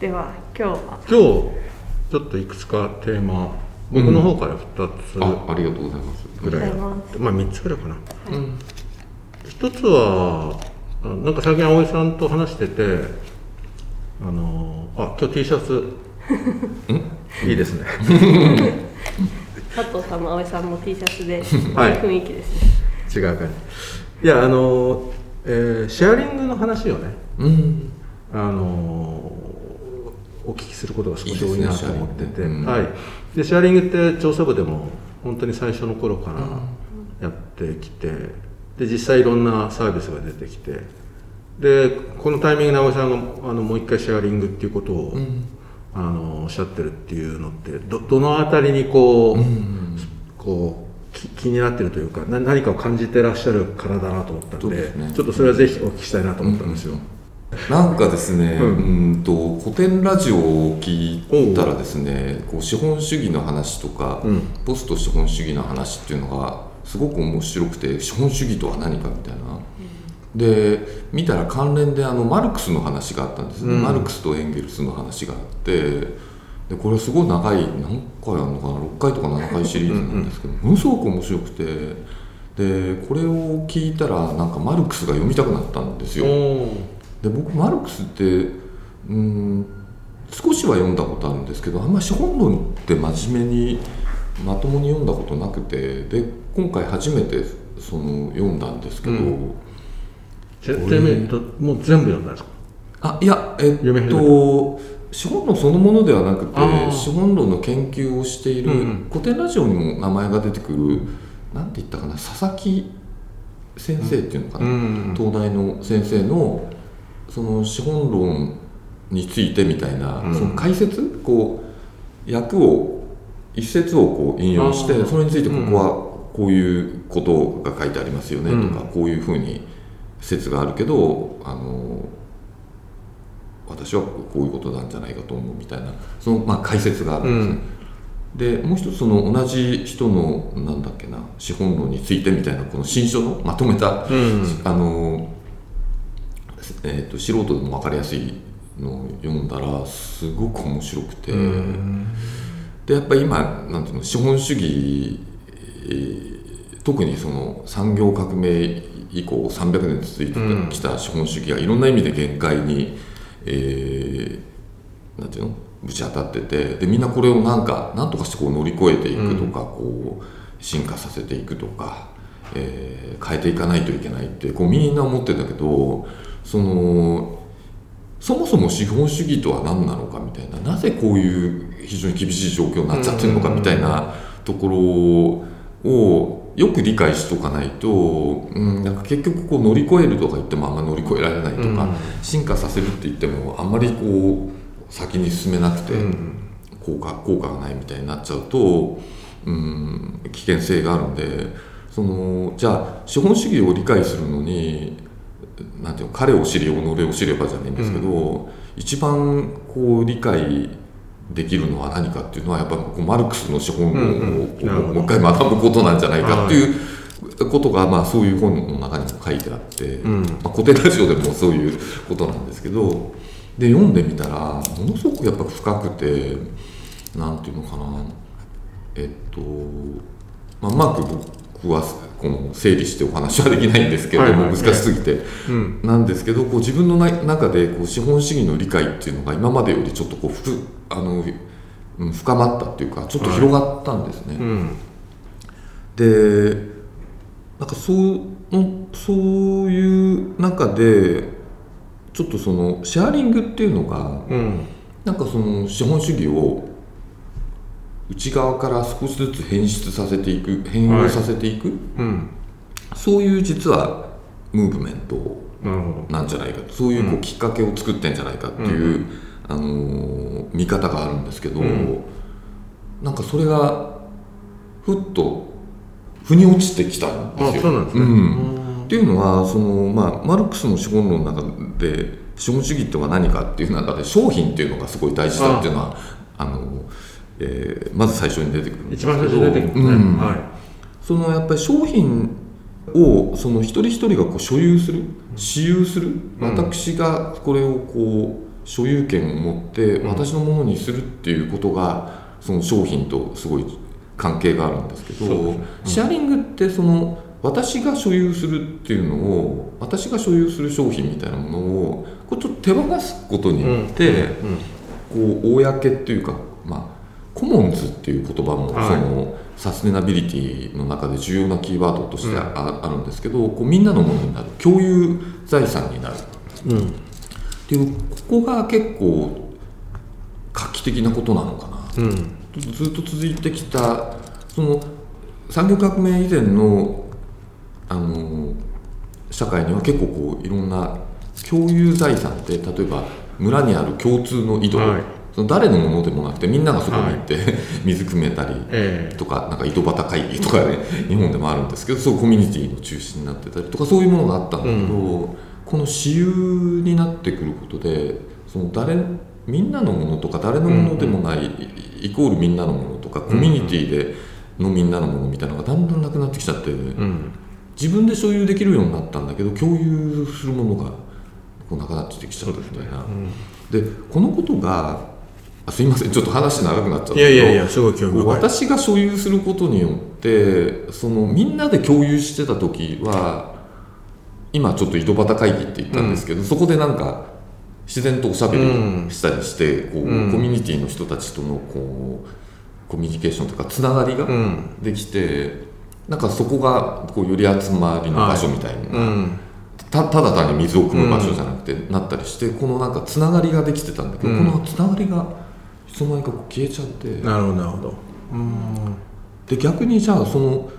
では今日は。今日ちょっといくつかテーマ僕の方から2あありがとうございます。つぐらい、ありがとうございます。まあ3つぐらいかな。うん。一つはあなんか最近葵さんと話しててあのあ今日 T シャツ。いいですね。佐藤さんも葵さんも T シャツでいいはい。雰囲気ですね、違う感じいやあの、えーシェアリングの話をね。うん。あのお聞きすることが少し多いなと思ってて。はい、でシェアリングって調査部でも本当に最初の頃からやってきてで実際いろんなサービスが出てきてでこのタイミングで葵さんがあのもう一回シェアリングっていうことを、うん。あのおっしゃってるっていうのってどどのあたりにこう、うん。こうき気になってるというかな何かを感じてらっしゃるからだなと思ったんでね。ちょっとそれはぜひお聞きしたいなと思ったんですよ。なんかですね、ううんん、と古典ラジオを聞いたらですねこう資本主義の話とか、うん。ポスト資本主義の話っていうのがすごく面白くて資本主義とは何かみたいな。で見たら関連であのマルクスの話があったんですね、うん。マルクスとエンゲルスの話があってでこれすごい長い何回あるのかな？6回とか7回シリーズなんですけどものすごく面白くてでこれを聞いたらなんかマルクスが読みたくなったんですよ。で僕マルクスってうん少しは読んだことあるんですけどあんまり資本論って真面目にまともに読んだことなくてで今回初めてその読んだんですけど、うん。もう全部読んだんですか？あいやえっと資本論そのものではなくて資本論の研究をしている、うんうん。古典ラジオにも名前が出てくるなんて言ったかな佐々木先生っていうのかな、うん。東大の先生のその資本論についてみたいな、うん。その解説こう訳を一節をこう引用してそれについてここはこういうことが書いてありますよねとか、うん。こういうふうに説があるけどあの私はこういうことなんじゃないかと思うみたいなその、まあ、解説があるんですね。でもう一つその同じ人のなんだっけな資本論についてみたいなこの新書のまとめた、うん。あの、えー、と素人でも分かりやすいのを読んだらすごく面白くて、でやっぱり今なんていうの資本主義、えー特にその産業革命以降300年続いてきた資本主義がいろんな意味で限界に、えーなんていうのぶち当たってて。でみんなこれをなんかなんとかしてこう乗り越えていくとか、こう進化させていくとか、えー変えていかないといけないってこうみんな思ってたけどそのそもそも資本主義とは何なのかみたいななぜこういう非常に厳しい状況になっちゃってるのかみたいなところをよく理解しとかないと、うん、なんか結局こう乗り越えるとか言ってもあんま乗り越えられないとか、うん。進化させるって言ってもあんまりこう先に進めなくてうん。効果効果がないみたいになっちゃうと、うん、危険性があるんでそのじゃあ資本主義を理解するのになんていうの彼を知り己を知ればじゃないんですけど、一番こう理解できるのは何かっていうのはやっぱりこうマルクスの資本論をもう一回学ぶことなんじゃないかっていうことが、まあ、そういう本の中にも書いてあって、ん。まあ、古典ラジオでもそういうことなんですけどで読んでみたらものすごくやっぱ深くてなんていうのかなえっと、まあ、うまく僕はこの整理してお話はできないんですけれども、はいはい。難しすぎて。うん。なんですけどこう自分のな中でこう資本主義の理解っていうのが今までよりちょっとこうふあの、うん深まったっていうかちょっと広がったんですね。うん。でなんかそうのそういう中でちょっとそのシェアリングっていうのがうん。なんかその資本主義を内側から少しずつ変質させていく変容させていく、うん。そういう実はムーブメントなんじゃないかそういうこううきっかけを作ってんじゃないかっていう、あのー見方があるんですけど、ん。なんかそれがふっと腑に落ちてきたんですよ。うすね。うん。っていうのはその、まあ、マルクスの資本論の中で資本主義とは何かっていう中で商品っていうのがすごい大事だっていうのはあの、えーまず最初に出てくるんですけど。一番最初に出てきますね、うん。はい。そのやっぱり商品をその一人一人がこう所有する私有する、うん。私がこれをこう所有権を持って私のものにするっていうことがその商品とすごい関係があるんですけどそうですね。シェアリングってその私が所有するっていうのを私が所有する商品みたいなものをこれちょっと手放すことによって、こう公っていうか、まあ、コモンズっていう言葉もはい。その、サステナビリティの中で重要なキーワードとしてあ,、あるんですけどこうみんなのものになる共有財産になる。うん。うんっていうここが結構画期的なことなのかな。うん。ずっと続いてきたその産業革命以前のあの社会には結構こういろんな共有財産って例えば村にある共通の井戸、はいその誰のものでもなくてみんながそこに行って、水汲めたりえとかなんか井戸端会議とかね日本でもあるんですけどそうコミュニティの中心になってたりとかそういうものがあったんだけど、この私有になってくることでその誰みんなのものとか誰のものでもない、イコールみんなのものとかコミュニティでのみんなのものみたいなのがだんだんなくなってきちゃって、えうん。自分で所有できるようになったんだけど共有するものがこうなくなってきちゃったみたいな。でこのことがあすいません。ちょっと話長くなっちゃったけど。いやいやいやすごい興味私が所有することによってそのみんなで共有してた時は今ちょっと井戸端会議って言ったんですけど、そこでなんか自然とおしゃべりしたりして、こううん。コミュニティの人たちとのこうコミュニケーションというかつながりがうん。できて、なんかそこがこうより集まりの場所みたいな、うん。たただ単に水を汲む場所じゃなくて、なったりしてこのなんかつながりができてたんだけど、うん。このつながりがいつの間にかこう消えちゃって。なるほどなるほど。うん。で逆にじゃあその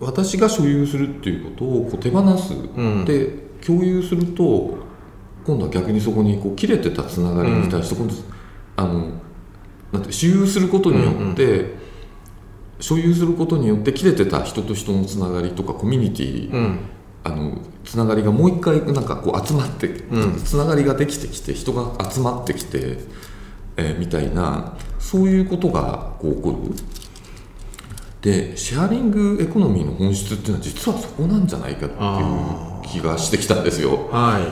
私が所有するっていうことをこう手放す、ん。で共有すると今度は逆にそこにこう切れてたつながりに対して今度、あのなんて所有することによって、所有することによって切れてた人と人のつながりとかコミュニティ、うん。あのつながりがもう一回なんかこう集まって、うん。つながりができてきて人が集まってきて、えーみたいなそういうことがこう起こる。でシェアリングエコノミーの本質っていうのは実はそこなんじゃないかってあいう気がしてきたんですよ。はい。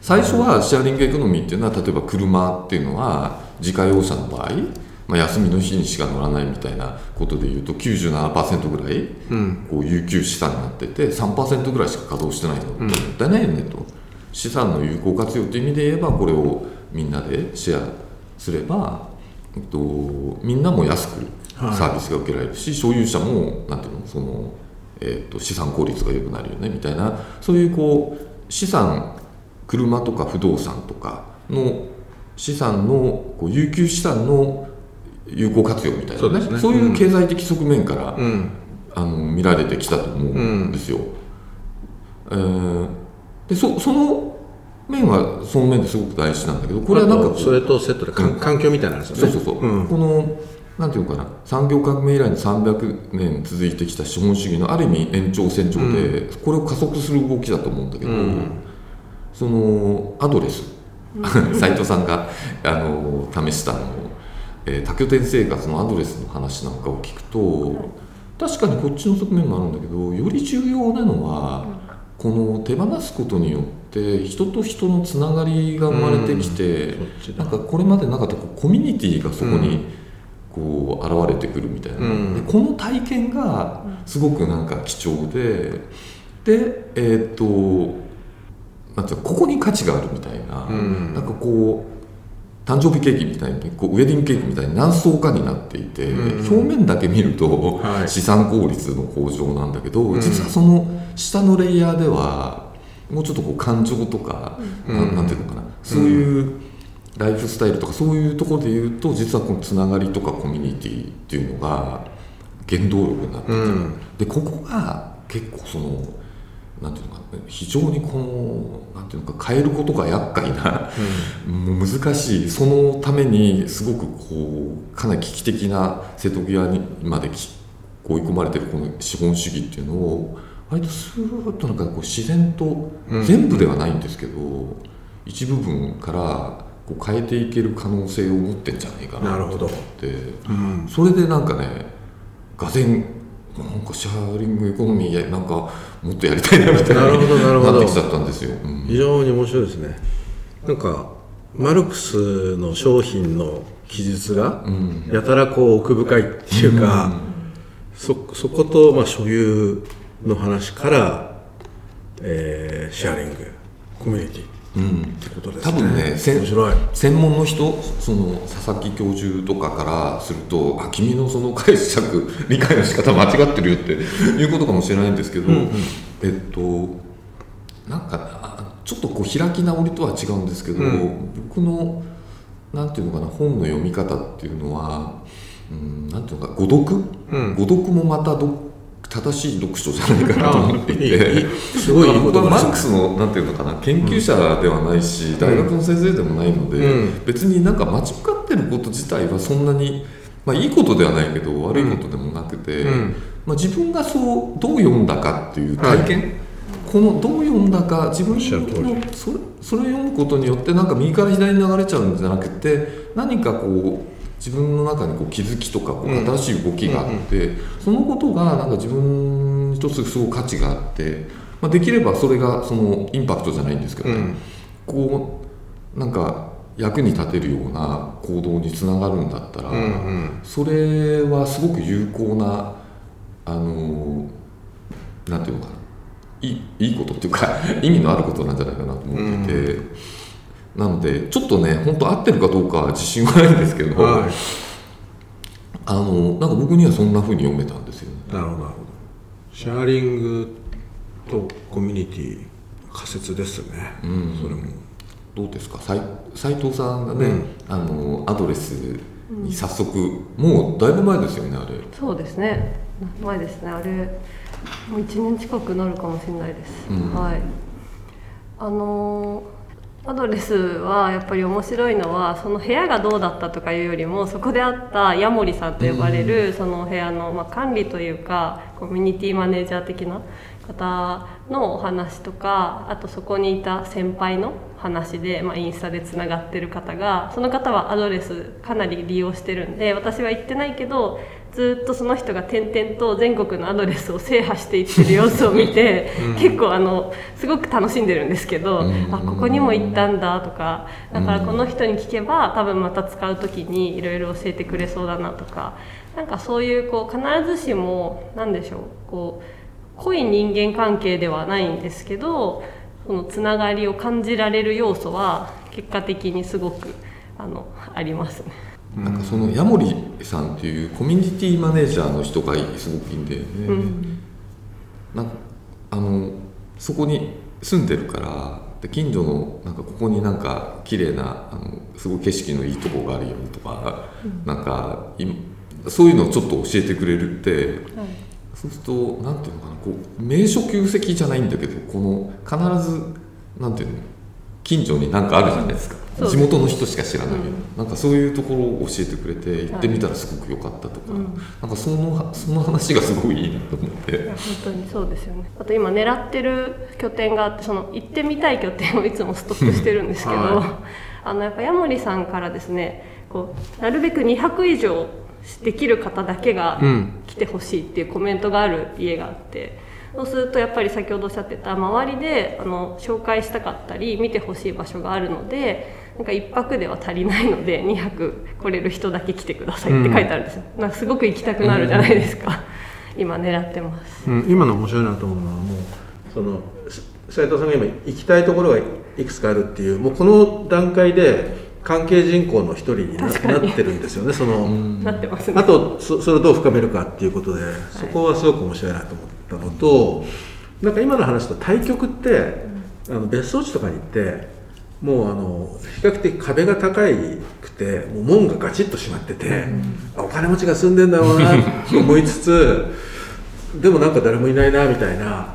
最初はシェアリングエコノミーっていうのは例えば車っていうのは自家用車の場合、まあ、休みの日にしか乗らないみたいなことでいうと97%ぐらいうん。こう有給資産になってて3%ぐらいしか稼働してないのってもったいないよねと。資産の有効活用という意味で言えばこれをみんなでシェアすれば、えっと、みんなも安くはい。サービスが受けられるし、所有者もなんていうのその、えっと、資産効率が良くなるよねみたいなそういうこう資産車とか不動産とかの資産のこう有給資産の有効活用みたいな、そうですね。そういう経済的側面から、うん。あの見られてきたと思うんですよ。えーでそその面はその面ですごく大事なんだけどこれはなんかそれとセットでかん。環境みたいなんですよね。そうそうそう、うん。このなんていうのかな産業革命以来の300年続いてきた資本主義のある意味延長線上で、これを加速する動きだと思うんだけど、うん。そのアドレス。斉藤さんがあの試したあの、えー多拠点生活のアドレスの話なんかを聞くと、確かにこっちの側面もあるんだけどより重要なのは、この手放すことによって人と人のつながりが生まれてきて、そっちだ。なんかこれまでなかったコミュニティがそこにこう現れてくるみたいな、うん。でこの体験がすごくなんか貴重ででえっ、となんていうのここに価値があるみたいな、うん。なんかこう誕生日ケーキみたいにこうウェディングケーキみたいに何層かになっていて、うん。表面だけ見るとはい。資産効率の向上なんだけど、うん。実はその下のレイヤーではもうちょっとこう感情とか、うん。ななんていうのかな。そういうライフスタイルとかそういうところで言うと実はこのつながりとかコミュニティっていうのが原動力になってて、うん。でここが結構そのなんていうのかな。非常にこのなんていうのか変えることが厄介な、もう難しい。そのためにすごくこうかなり危機的な瀬戸際にまでき追い込まれてるこの資本主義っていうのを割とスーッとなんかこう自然と、うん。全部ではないんですけど一部分からこう変えていける可能性を持ってんじゃないかなと思って。うん。それでなんかねがぜんなんかシェアリングエコノミーやなんかもっとやりたいなみたいななるほどなるほど。ってきちゃったんですよ、うん。非常に面白いですね。なんかマルクスの商品の記述がうん。やたらこう奥深いっていうか、そそことまあ所有の話から、えーシェアリングコミュニティうんってことですね。多分ねせん面白い。専門の人その佐々木教授とかからするとあ君のその解釈 理解の仕方間違ってるよっていうことかもしれないんですけど、えっとなんかあちょっとこう開き直りとは違うんですけど、うん。僕のなんていうのかな本の読み方っていうのは、うん、なんていうのか誤読、うん。誤読もまたど正しい読書じゃないかなと思っていて。いいいい。すごいマルクスのなんていうのかな研究者ではないし、大学の先生でもないので、うん。別になんか間違ってること自体はそんなに、まあ、いいことではないけど悪いことでもなくて、うん。まあ、自分がそうどう読んだかっていう体験、このどう読んだか自分のそれそれを読むことによってなんか右から左に流れちゃうんじゃなくて何かこう自分の中にこう気づきとかこううん。新しい動きがあって、そのことがなんか自分にとってすごく価値があって、まあ、できればそれがそのインパクトじゃないんですけど、ねうん。こうなんか役に立てるような行動につながるんだったら、うんうん。それはすごく有効なあのなんていうのかな。いいいいことっていうか意味のあることなんじゃないかなと思ってて、なのでちょっとね本当合ってるかどうかは自信はないんですけど、はい。あのなんか僕にはそんな風に読めたんですよね。なるほどなるほど。シェアリングとコミュニティ仮説ですね、うん。それも。どうですか？斉斉藤さんがね、うん。あのアドレスに早速、もうだいぶ前ですよねあれ。そうですね。前ですね。あれもう1年近くなるかもしれないです、うん。はい。あのーアドレスはやっぱり面白いのはその部屋がどうだったとかいうよりもそこであったヤモリさんと呼ばれるその部屋の、まあ、管理というかコミュニティマネージャー的な方のお話とかあとそこにいた先輩の話で、まあ、インスタでつながってる方がその方はアドレスかなり利用してるんで私は行ってないけどずっとその人が点々と全国のアドレスを制覇していってる様子を見て、結構あのすごく楽しんでるんですけど、うん。あここにも行ったんだとかだからこの人に聞けば多分また使う時にいろいろ教えてくれそうだなとかなんかそういうこう必ずしも何でしょうこう濃い人間関係ではないんですけどそのつながりを感じられる要素は結果的にすごくあのありますね。なんかそのヤモリさんっていうコミュニティマネージャーの人がすごくいいんだよね、うん。なんかあのそこに住んでるからで近所のなんかここになんか綺麗なあのすごい景色のいいとこがあるよとか、なんかいそういうのをちょっと教えてくれるってはい。そうするとなんていうのかなこう名所旧跡じゃないんだけどこの必ずなんていうの近所になんかあるじゃないですか。そう地元の人しか知らないよ、うん。なんかそういうところを教えてくれて行ってみたらすごく良かったとか、うん。なんかそのその話がすごいいいなと思って。本当にそうですよね。あと今狙ってる拠点があってその行ってみたい拠点をいつもストックしてるんですけど、は あのやっぱヤモリさんからですねこうなるべく200以上できる方だけがうん。来てほしいっていうコメントがある家があってそうするとやっぱり先ほどおっしゃってた周りであの紹介したかったり見てほしい場所があるのでなんか1泊では足りないので2泊来れる人だけ来てくださいって書いてあるんですよ、なんかすごく行きたくなるじゃないですか、今狙ってます。うん、今の面白いなと思うのはもうその斉藤さんが今行きたいところがいくつかあるっていうもうこの段階で関係人口の一人にななってるんですよねその、なってますね。あとそそれをどう深めるかっていうことでそこはすごく面白いなと思ったのと、なんか今の話と対局ってあの別荘地とかに行ってもうあの比較的壁が高いくてもう門がガチッと閉まってて、あお金持ちが住んでんだろうなと思いつつでもなんか誰もいないなみたいな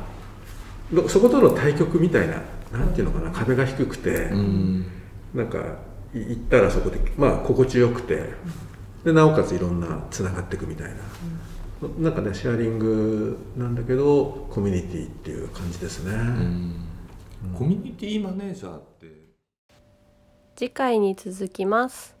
そことの対局みたいななんていうのかな壁が低くて。うんなんかい行ったらそこでまあ心地よくてでなおかついろんなつながっていくみたいな、なんかねシェアリングなんだけどコミュニティっていう感じですね、うん。コミュニティマネージャーって。次回に続きます